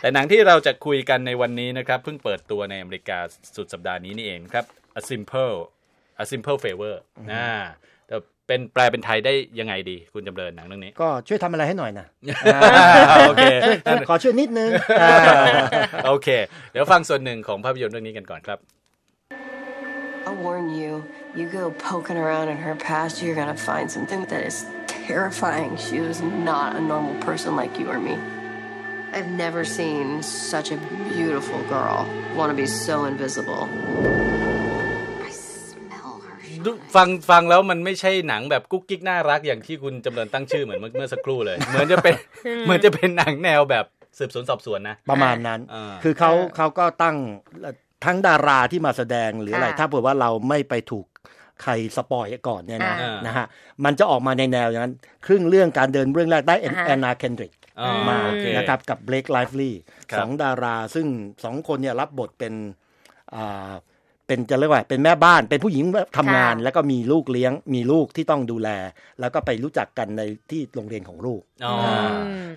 แต่หนังที่เราจะคุยกันในวันนี้นะครับ เพิ่งเปิดตัวในอเมริกาสุดสัปดาห์นี้นี่เองครับ A Simple A Simple Favor นะแต่เป็นแปลเป็นไทยได้ยังไงดีคุณจำเริญหนังเรื่องนี้ ก็ช่วยทำอะไรให้หน่อยนะโอเคขอช่วยนิดนึงโอเค เดี๋ยวฟังส่วนหนึ่งของภาพยนตร์เรื่องนี้กันก่อนครับ I'll warn you, you go poking around in her past, you're gonna find something that is terrifying. She was not a normal person like you or me. I've never seen such a beautiful girl want to be so invisible. I smell her. ดูฟังฟังแล้วมันไม่ใช่หนังแบบกุ๊กกิ๊กน่ารักอย่างที่คุณจำเริญตั้งชื่อเหมือนเมื่อเมื่อสักครู่เลย เหมือนจะเป็นเหมือนจะเป็นหนังแนวแบบสืบสวนสอบสวนนะ ประมาณนั้นอ่าคือเขาเขาก็ตั้งทั้งดาราที่มาแสดงหรืออะไรค่ะถ้าเผื่อว่าเราไม่ไปถูกใครสปอยก่อนเนี่ยนะอ่านะฮะ มันจะออกมาในแนวอย่างนั้น ครึ่งเรื่องการเดินเรื่องแรกได้แออ่าฮะนนาเคนดริกอ๋อ มาโอเคนะครับกับเบ a กไลฟ์ลีย์ครับสองดารา ซึ่งสองคนเนี่ยรับบทเป็นอ่าเป็นจะเรียกว่าเป็นแม่บ้านเป็นผู้หญิงทำงานค่ะแล้วก็มีลูกเลี้ยง มีลูกที่ต้องดูแล แล้วก็ไปรู้จักกันในที่โรงเรียนของลูกอ๋อ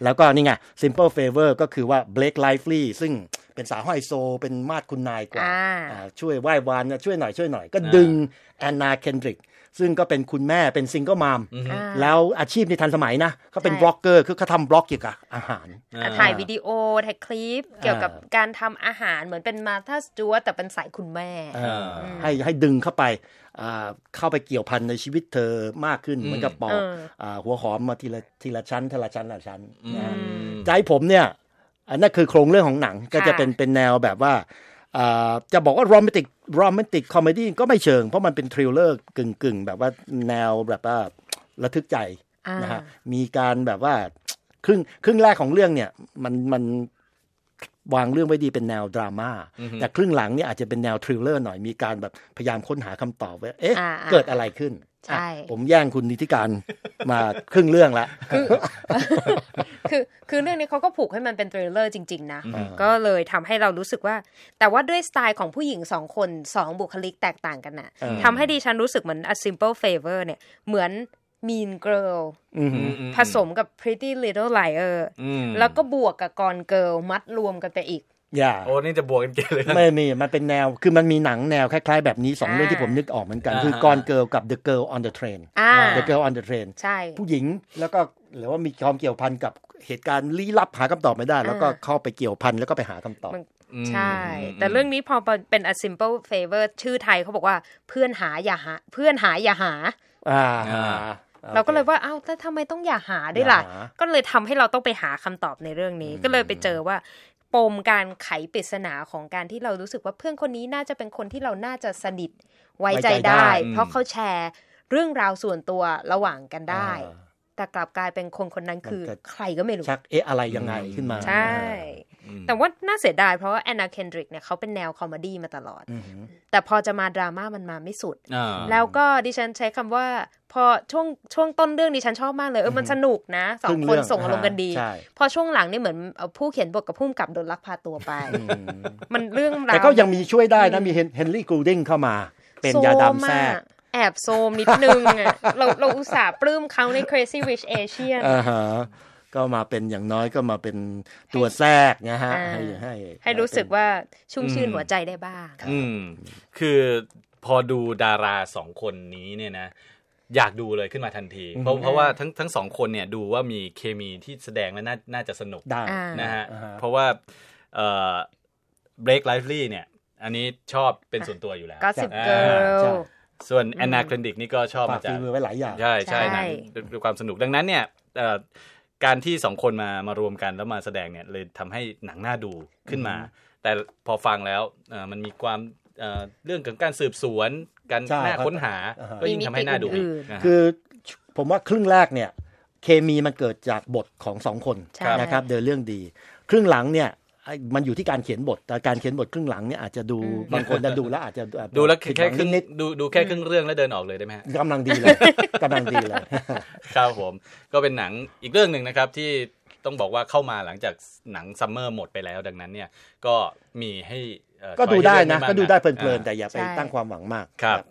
แล้วก็นี่ไง simple favor ก็คือว่า Blake Lively ซึ่ง เป็นสาวไฮโซ เป็นมาดคุณนายกว่าอ่าอ่าช่วยไหว้วานช่วยหน่อยช่วยหน่อย ก็ดึง Anna Kendrick ซึ่งก็เป็นคุณแม่เป็นซิงเกิลม m อ่าแล้วอาชีพในทันสมัยนะเขาเป็นใช่บล็อกเกอร์คือเขาทำบล็อกเกี่ยวกับอาหารอะถ่ายวิดีโอถ่ายคลิป เกี่ยวกับการทำอาหารเหมือนเป็น Martha Stewart แต่เป็นสายคุณแม่เอ่ออให้ให้ดึงเข้าไปอ่าเข้าไปเกี่ยวพันในชีวิตเธอมากขึ้นเหมือนกับปอกเอออ่าหัวหอมมาทีละทีละชั้นทีละชั้นทีละชั้นนะใจผมเนี่ย อันนั้นคือโครงเรื่องของหนังก็จะเป็นเป็นแนวแบบว่าอ่าจะบอกว่าโรแมนติก romantic comedy ก็ไม่เชิง เพราะมันเป็น thriller กึ่งกึ่งๆแบบว่าแนวแบบว่าระทึกใจอ่านนะฮะมีการแบบว่าครึ่งครึ่งแรกของเรื่องเนี่ยมันมันวางเรื่องไว้ดีเป็นแนวดราม่าแต่ครึ่งหลังเนี่ยอาจจะเป็นแนว thriller หน่อยมีการแบบพยายามค้นหาคำตอบว่าเอ๊ะอ่าๆเกิดอะไรขึ้น ใช่อะผมแย่งคุณนิติการมาครึ่งเรื่องละ คือคือเรื่องนี้เขาก็ผูกให้มันเป็นทริลเลอร์จริง ๆ นะ ก็เลยทำให้เรารู้สึกว่า แต่ว่าด้วยสไตล์ของผู้หญิงสองคนสองบุคลิกแตกต่างกันน่ะเออทำให้ดิฉันรู้สึกเหมือน a simple favor เนี่ย เหมือน mean girl อือหือผสมกับ pretty little liar อืมแล้วก็บวกกับ gone girl มัดรวมกันไปอีก อย่าโอ้นี่จะบวกกันเกเลยนะไม่มีมันเป็นแนวคือมันมีหนังแนวคล้ายๆ แบบนี้สองเรื่องที่ผมนึกออกเหมือนกัน คืออ่า Gone Girl กับ The Girl on the Train อ่า The Girl on the Train ใช่ผู้หญิงแล้วก็หรือว่ามีความเกี่ยวพันกับเหตุการณ์ลี้ลับหาคำตอบไม่ได้ แล้วก็เข้าไปเกี่ยวพันแล้วก็ไปหาคำตอบมันใช่ แต่เรื่องนี้พอเป็น a simple favor ชื่อไทยเขาบอกว่าเพื่อนหาอย่าหา เพื่อนหาอย่าหาอ่าอ่าเราก็เลยว่า เอ้าแล้วทำไมต้องอย่าหาด้วยล่ะอย่าหาก็เลยทำให้เราต้องไปหาคำตอบในเรื่องนี้ ก็เลยไปเจอว่า ปมการไขปริศนาของการที่เรารู้สึกว่าเพื่อนคนนี้น่าจะเป็นคนที่เราน่าจะสนิทไว้ใจได้ เพราะเขาแชร์เรื่องราวส่วนตัวระหว่างกันได้อ่าแต่กลับกลายเป็นคนคนนั้นคือมันก็ใครก็ไม่รู้ชักเอ๊ะอะไรยังไงขึ้นมา ใช่ แต่ว่าน่าเสียดายเพราะว่าแอนนาเคนดริกเนี่ยเขาเป็นแนว comedy มาตลอดอือหือแต่พอจะมาดราม่ามันมาไม่สุดอ่าแล้วก็ดิฉันใช้คำว่า พอช่วงช่วงต้นเรื่องดิฉันชอบมากเลยเออมันสนุกนะครึ่งเรื่อง สองคนส่งอารมณ์กันดีใช่พอช่วงหลังนี่เหมือนเอ่อผู้เขียนบทกับผู้กำกับโดนลักพาตัวไป มันเรื่องราวแต่ก็ยังมีช่วยได้นะมีเฮนรี่กูดิงเข้ามา เป็นยาดำแทรกโซมอะแอบโซมนิดนึงอะเราเราอุตส่าห์ปลื้มเขาใน Crazy Rich Asian อ่าฮะ ก็มาเป็นอย่างน้อยก็มาเป็นตัวแทรกนะฮะอ่าให้ให้ให้รู้สึกว่าชุ่มชื่นหัวใจได้บ้างอืมคือพอดูดาราสองคนนี้เนี่ยนะอยากดูเลยขึ้นมาทันที เพราะเพราะว่าทั้งทั้งสองคนเนี่ยดูว่ามีเคมีที่แสดงแล้วน่าน่าจะสนุกได้อ่านะฮะอ่าฮะเพราะว่าเอ่อ Blake Lively เนี่ย อันนี้ชอบเป็นส่วนตัวอยู่แล้ว Gossip อ่า Girl ใช่ส่วนแอนนาเคลนดิกนี่ก็ชอบฝากมาจากฝีมือไว้หลายอย่าง ใช่ใช่ใช่หนังด้วยความสนุกดังนั้นเนี่ยเอ่อ การที่สองคนมามารวมกันแล้วมาแสดงเนี่ยเลยทำให้หนังน่าดูขึ้นมา แต่พอฟังแล้วเอ่อมันมีความเอ่อเรื่องของการสืบสวนการใช่น่าครับค้นหาอ่าฮะก็ยิ่งทำให้น่าดูมีมิติอีกอื่นนะฮะคือผมว่าครึ่งแรกเนี่ยเคมีมันเกิดจากบทของสองคนใช่นะครับเดินเรื่องดี ครึ่งหลังเนี่ยไอ้ มันอยู่ที่การเขียนบท แต่การเขียนบทครึ่งหลังเนี่ยอาจจะดูบางคนจะดูแล้วอาจจะดูแล้วผิดหแค่วังครึ่งนิดดูดูแค่ครึ่งเรื่องแล้วเดินออกเลยได้ไหมฮะๆกำลังดีเลยกำลังดีเลยครับผม ก็เป็นหนังอีกเรื่องหนึ่งนะครับที่ต้องบอกว่าเข้ามาหลังจากหนังซัมเมอร์หมดไปแล้วดังนั้นเนี่ยก็มีให้เอ่อก็ดูได้ช้อยให้เลืนะอกก็ดูได้เพลินๆอ่าแต่อย่าไปใช่ตั้งความหวังมากครับ